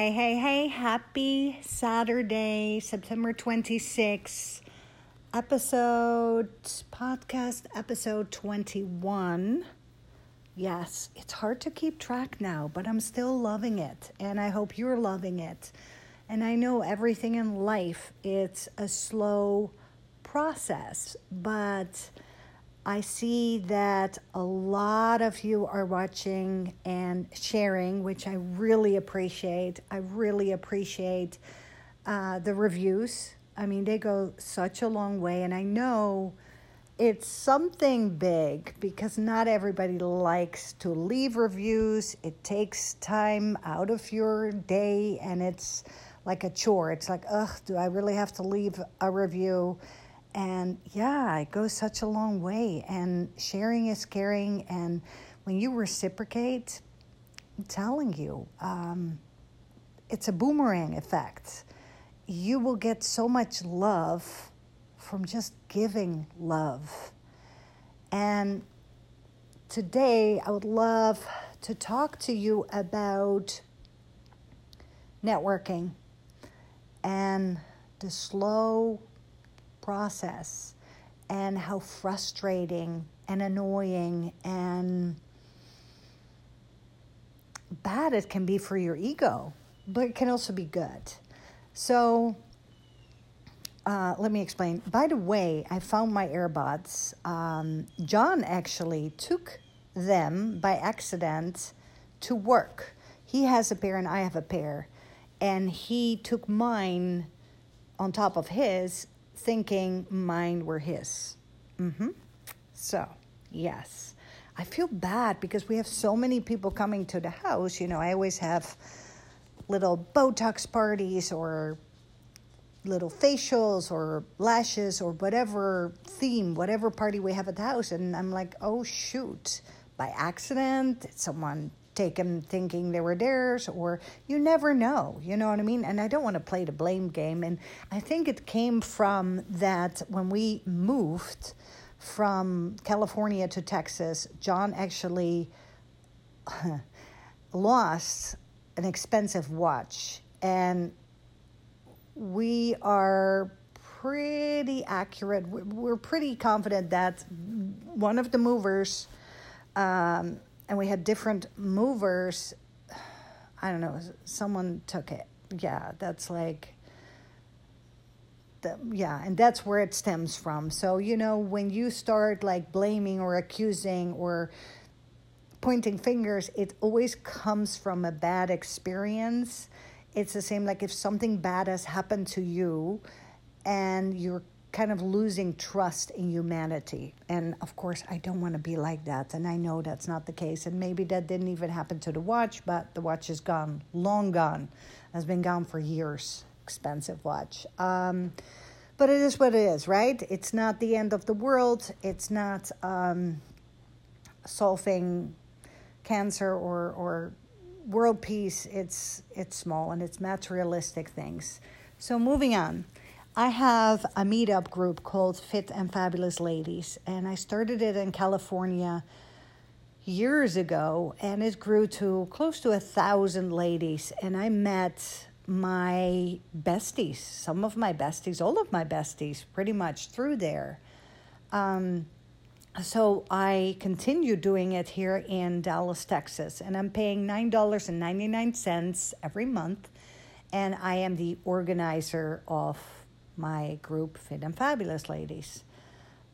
Hey, hey, hey, happy Saturday, September 26th, episode, podcast episode 21. Yes, it's hard to keep track now, but I'm still loving it, and I hope you're loving it. And I know everything in life, it's a slow process, but I see that a lot of you are watching and sharing, which I really appreciate. I really appreciate uh, the reviews. I mean, they go such a long way, and I know it's something big because not everybody likes to leave reviews. It takes time out of your day, and it's like a chore. It's like, ugh, do I really have to leave a review? And yeah, it goes such a long way. And sharing is caring. And when you reciprocate, I'm telling you, um, it's a boomerang effect. You will get so much love from just giving love. And today, I would love to talk to you about networking and the slow process and how frustrating and annoying and bad it can be for your ego, but it can also be good. So, uh, let me explain. By the way, I found my earbuds. Um, John actually took them by accident to work. He has a pair and I have a pair. And he took mine on top of his thinking mine were his. Mm-hmm. So, yes. I feel bad because we have so many people coming to the house. You know, I always have little Botox parties or little facials or lashes or whatever theme, whatever party we have at the house. And I'm like, oh, shoot, by accident, someone take thinking they were theirs, or you never know, you know what I mean? And I don't want to play the blame game. And I think it came from that when we moved from California to Texas, John actually lost an expensive watch. And we are pretty accurate. We're pretty confident that one of the movers um, and we had different movers. I don't know, someone took it. Yeah, that's like, the, yeah, and that's where it stems from. So, you know, when you start like blaming or accusing or pointing fingers, it always comes from a bad experience. It's the same like if something bad has happened to you and you're kind of losing trust in humanity. And of course, I don't want to be like that. And I know that's not the case. And maybe that didn't even happen to the watch, but the watch is gone, long gone, has been gone for years. Expensive watch. Um, but it is what it is, right? It's not the end of the world. It's not um, solving cancer or, or world peace. It's, it's small and it's materialistic things. So moving on. I have a meetup group called Fit and Fabulous Ladies, and I started it in California years ago, and it grew to close to a thousand ladies. And I met my besties, some of my besties, all of my besties, pretty much through there. Um, so I continue doing it here in Dallas, Texas, and I'm paying $9.99 every month, and I am the organizer of my group, Fit and Fabulous Ladies.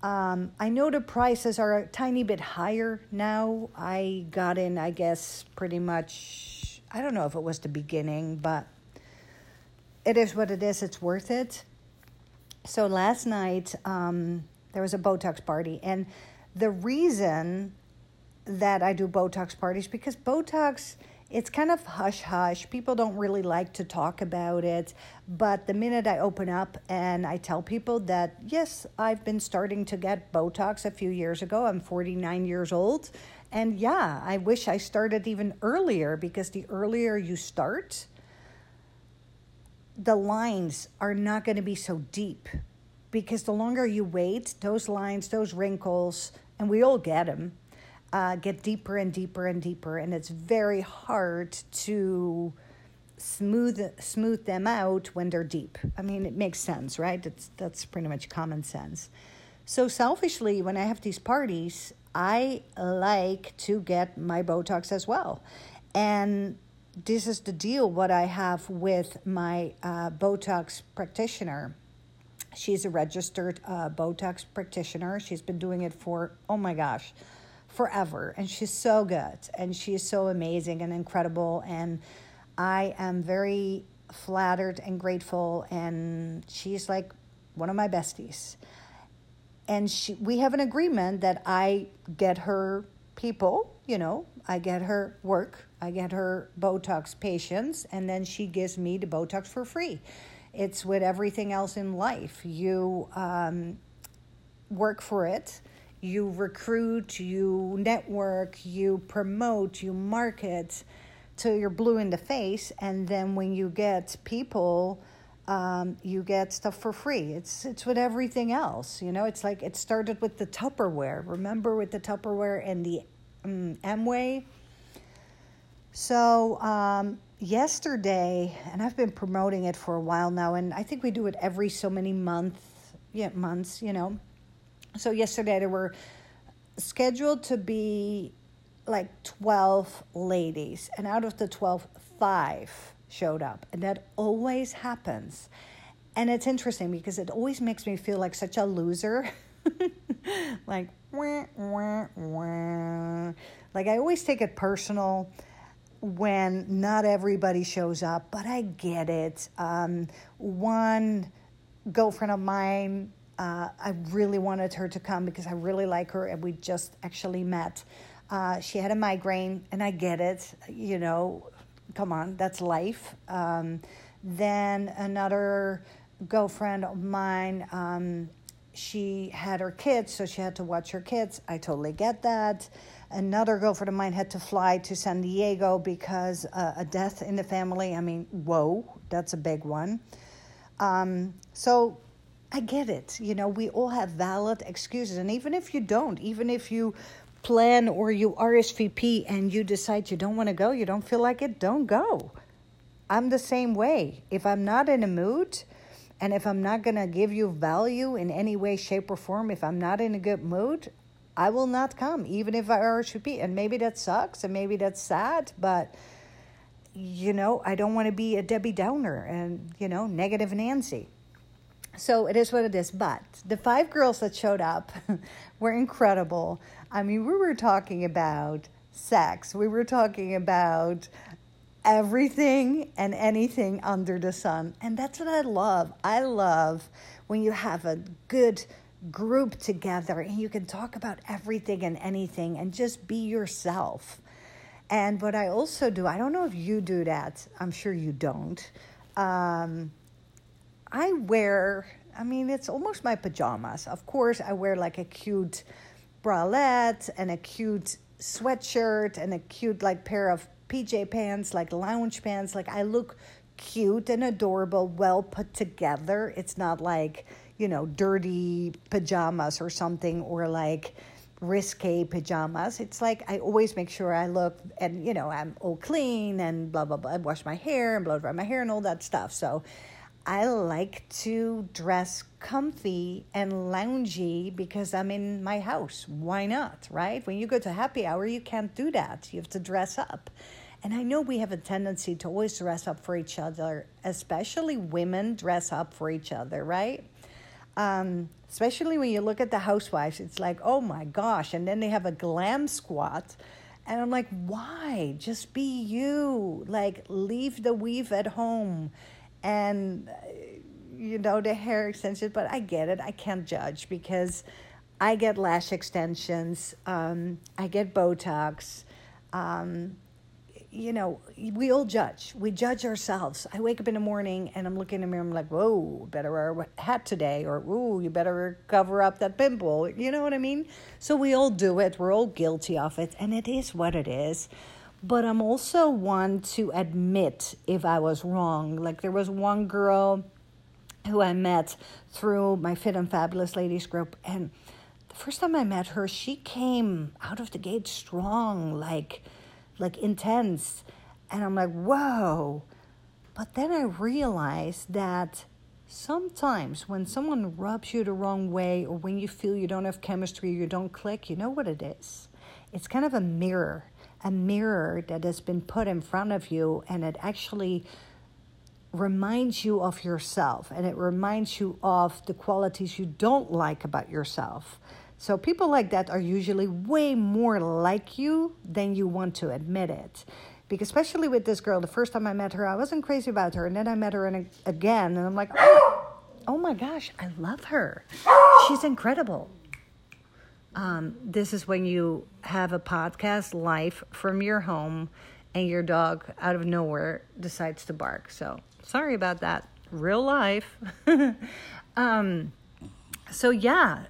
Um, I know the prices are a tiny bit higher now. I got in, I guess, pretty much, I don't know if it was the beginning, but it is what it is. It's worth it. So last night, um, there was a Botox party. And the reason that I do Botox parties, because Botox it's kind of hush hush. People don't really like to talk about it. But the minute I open up and I tell people that, yes, I've been starting to get Botox a few years ago, I'm 49 years old. And yeah, I wish I started even earlier because the earlier you start, the lines are not going to be so deep. Because the longer you wait, those lines, those wrinkles, and we all get them uh, get deeper and deeper and deeper, and it's very hard to smooth smooth them out when they're deep. I mean, it makes sense, right? That's that's pretty much common sense. So selfishly, when I have these parties, I like to get my Botox as well, and this is the deal. What I have with my uh, Botox practitioner. She's a registered uh, Botox practitioner. She's been doing it for oh my gosh, forever, and she's so good, and she's so amazing and incredible, and I am very flattered and grateful, and she's like one of my besties. And she, we have an agreement that I get her people, you know, I get her work, I get her Botox patients, and then she gives me the Botox for free. It's with everything else in life. You um, work for it, you recruit, you network, you promote, you market till you're blue in the face, and then when you get people, um, you get stuff for free. It's it's with everything else, you know. It's like it started with the Tupperware. Remember with the Tupperware and the um, Amway. So um, yesterday, and I've been promoting it for a while now, and I think we do it every so many months, yeah, months, you know. So yesterday there were scheduled to be like 12 ladies, and out of the 12, five showed up. And that always happens. And it's interesting because it always makes me feel like such a loser. like, wah, wah, wah. like I always take it personal when not everybody shows up, but I get it. Um, one girlfriend of mine, uh, I really wanted her to come because I really like her, and we just actually met uh, she had a migraine, and I get it. You know, come on, that's life. Um, then another girlfriend of mine, um, she had her kids, so she had to watch her kids. I totally get that. Another girlfriend of mine had to fly to San Diego because uh, a death in the family. I mean, whoa, that's a big one. Um, so I get it. You know, we all have valid excuses. And even if you don't, even if you plan or you RSVP and you decide you don't want to go, you don't feel like it, don't go. I'm the same way. If I'm not in a mood and if I'm not going to give you value in any way, shape, or form, if I'm not in a good mood, I will not come, even if I RSVP. And maybe that sucks and maybe that's sad, but you know, I don't want to be a Debbie Downer and, you know, negative Nancy. So it is what it is. But the five girls that showed up were incredible. I mean, we were talking about sex, we were talking about everything and anything under the sun. And that's what I love. I love when you have a good group together and you can talk about everything and anything and just be yourself. And what I also do, I don't know if you do that, I'm sure you don't. Um, I wear, I mean, it's almost my pajamas. Of course, I wear like a cute bralette and a cute sweatshirt and a cute like pair of PJ pants, like lounge pants. Like I look cute and adorable, well put together. It's not like, you know, dirty pajamas or something or like risque pajamas. It's like I always make sure I look and you know, I'm all clean and blah blah blah. I wash my hair and blow dry my hair and all that stuff. So I like to dress comfy and loungy because I'm in my house. Why not, right? When you go to happy hour, you can't do that. You have to dress up. And I know we have a tendency to always dress up for each other, especially women dress up for each other, right? Um, especially when you look at the housewives, it's like, oh my gosh. And then they have a glam squad. And I'm like, why? Just be you. Like, leave the weave at home and you know the hair extensions but i get it. I can't judge because i get lash extensions um, i get botox um, you know we all judge. We judge ourselves. I wake up in the morning and i'm looking in the mirror i'm like whoa better wear a hat today or ooh you better cover up that pimple you know what i mean? So we all do it. We're all guilty of it and it is what it is but I'm also one to admit if I was wrong. Like there was one girl who I met through my Fit and Fabulous Ladies group, and the first time I met her, she came out of the gate strong, like like intense, and I'm like, whoa. But then I realized that sometimes when someone rubs you the wrong way or when you feel you don't have chemistry, you don't click, you know what it is? It's kind of a mirror, a mirror that has been put in front of you and it actually reminds you of yourself and it reminds you of the qualities you don't like about yourself. So people like that are usually way more like you than you want to admit it. Because especially with this girl, the first time I met her, I wasn't crazy about her, and then I met her and again, and I'm like, oh, oh my gosh, I love her. She's incredible. Um, this is when you have a podcast live from your home, and your dog out of nowhere decides to bark. So sorry about that. Real life. um, so yeah,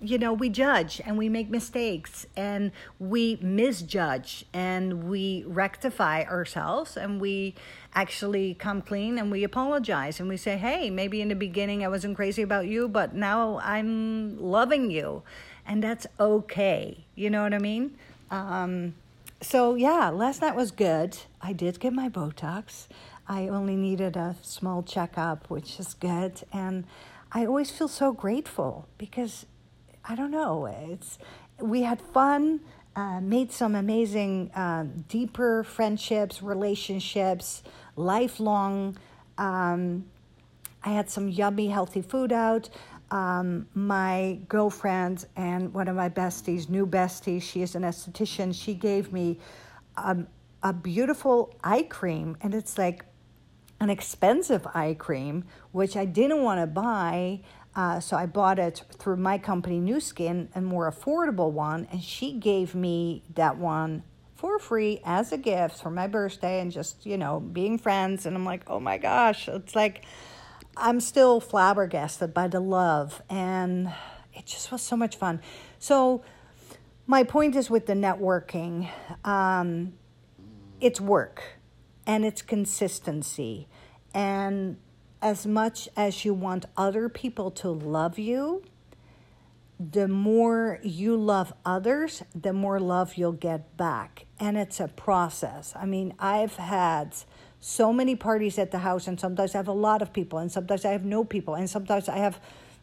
you know, we judge and we make mistakes and we misjudge and we rectify ourselves and we actually come clean and we apologize and we say, hey, maybe in the beginning I wasn't crazy about you, but now I'm loving you. And that's okay. You know what I mean? Um, so, yeah, last night was good. I did get my Botox. I only needed a small checkup, which is good. And I always feel so grateful because I don't know. It's we had fun, uh, made some amazing, uh, deeper friendships, relationships, lifelong. Um, I had some yummy, healthy food out. Um, my girlfriend and one of my besties, new bestie, she is an esthetician. She gave me a, a beautiful eye cream, and it's like an expensive eye cream, which I didn't want to buy. Uh, so I bought it through my company, Nu Skin, a more affordable one, and she gave me that one for free as a gift for my birthday and just, you know, being friends. And I'm like, oh my gosh, it's like I'm still flabbergasted by the love. And it just was so much fun. So, my point is with the networking, um, it's work and it's consistency. And as much as you want other people to love you, the more you love others, the more love you'll get back. And it's a process. I mean, I've had so many parties at the house and sometimes I have a lot of people and sometimes I have no people and sometimes I have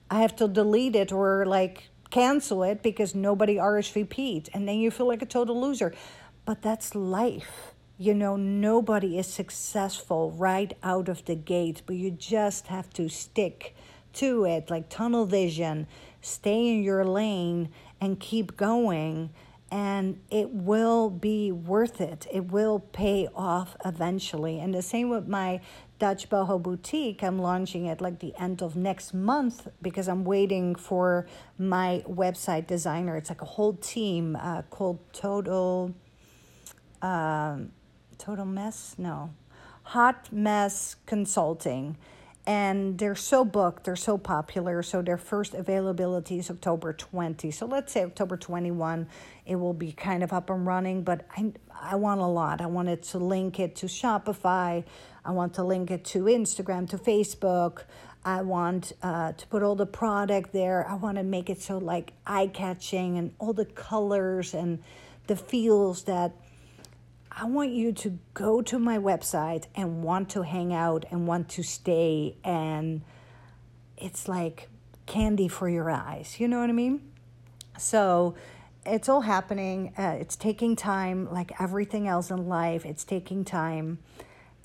I have to delete it or like cancel it because nobody RSVP'd and then you feel like a total loser. But that's life you know, nobody is successful right out of the gate, but you just have to stick to it like tunnel vision, stay in your lane and keep going. And it will be worth it. It will pay off eventually. And the same with my Dutch Boho Boutique. I'm launching it like the end of next month because I'm waiting for my website designer. It's like a whole team uh, called Total. Um, Total Mess? No. Hot Mess Consulting. And they're so booked, they're so popular. So their first availability is October 20. So let's say October 21, it will be kind of up and running. But I, I want a lot. I wanted to link it to Shopify. I want to link it to Instagram, to Facebook. I want uh, to put all the product there. I want to make it so like eye catching and all the colors and the feels that I want you to go to my website and want to hang out and want to stay. And it's like candy for your eyes. You know what I mean? So it's all happening. Uh, it's taking time, like everything else in life, it's taking time.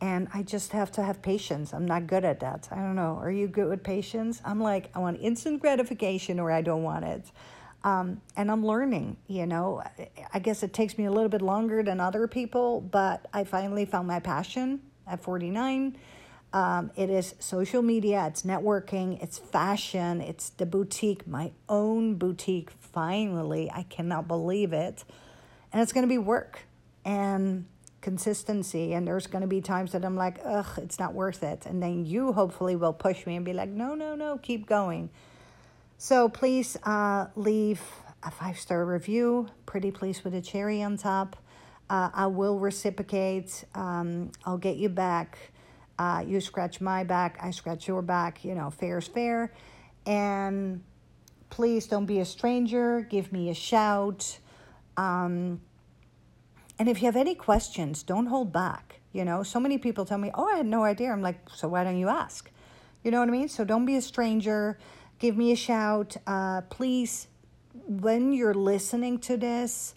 And I just have to have patience. I'm not good at that. I don't know. Are you good with patience? I'm like, I want instant gratification or I don't want it. Um, and I'm learning, you know. I guess it takes me a little bit longer than other people, but I finally found my passion at 49. Um, it is social media, it's networking, it's fashion, it's the boutique, my own boutique, finally. I cannot believe it. And it's going to be work and consistency. And there's going to be times that I'm like, ugh, it's not worth it. And then you hopefully will push me and be like, no, no, no, keep going. So please uh, leave a five star review, pretty please with a cherry on top. Uh, I will reciprocate. Um, I'll get you back. Uh, you scratch my back, I scratch your back. You know, fair is fair. And please don't be a stranger. Give me a shout. Um, and if you have any questions, don't hold back. You know, so many people tell me, "Oh, I had no idea." I'm like, "So why don't you ask?" You know what I mean? So don't be a stranger. Give me a shout. Uh, please, when you're listening to this,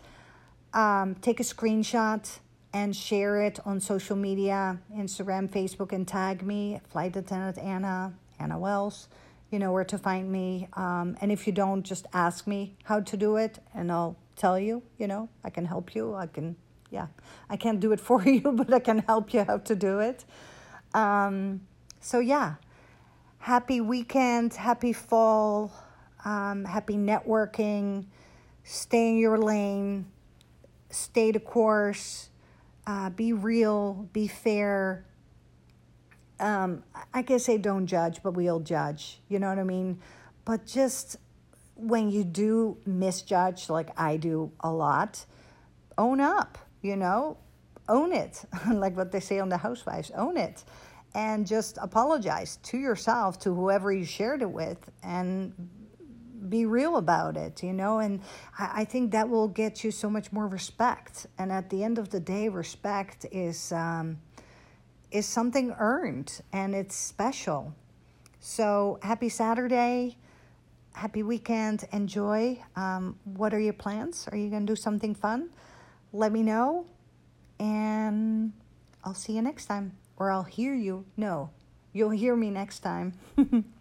um, take a screenshot and share it on social media Instagram, Facebook, and tag me, Flight Attendant Anna, Anna Wells. You know where to find me. Um, and if you don't, just ask me how to do it, and I'll tell you. You know, I can help you. I can, yeah, I can't do it for you, but I can help you how to do it. Um, so, yeah, happy weekend, happy fall, um, happy networking, stay in your lane, stay the course, uh, be real, be fair. Um, I guess say don't judge, but we'll judge. You know what I mean? But just when you do misjudge, like I do a lot, own up, you know, own it. like what they say on the Housewives, own it and just apologize to yourself, to whoever you shared it with, and be real about it, you know. And I, I think that will get you so much more respect. And at the end of the day, respect is um, is something earned, and it's special. So happy Saturday, happy weekend, enjoy. Um, what are your plans? Are you going to do something fun? Let me know, and I'll see you next time or I'll hear you. No, you'll hear me next time.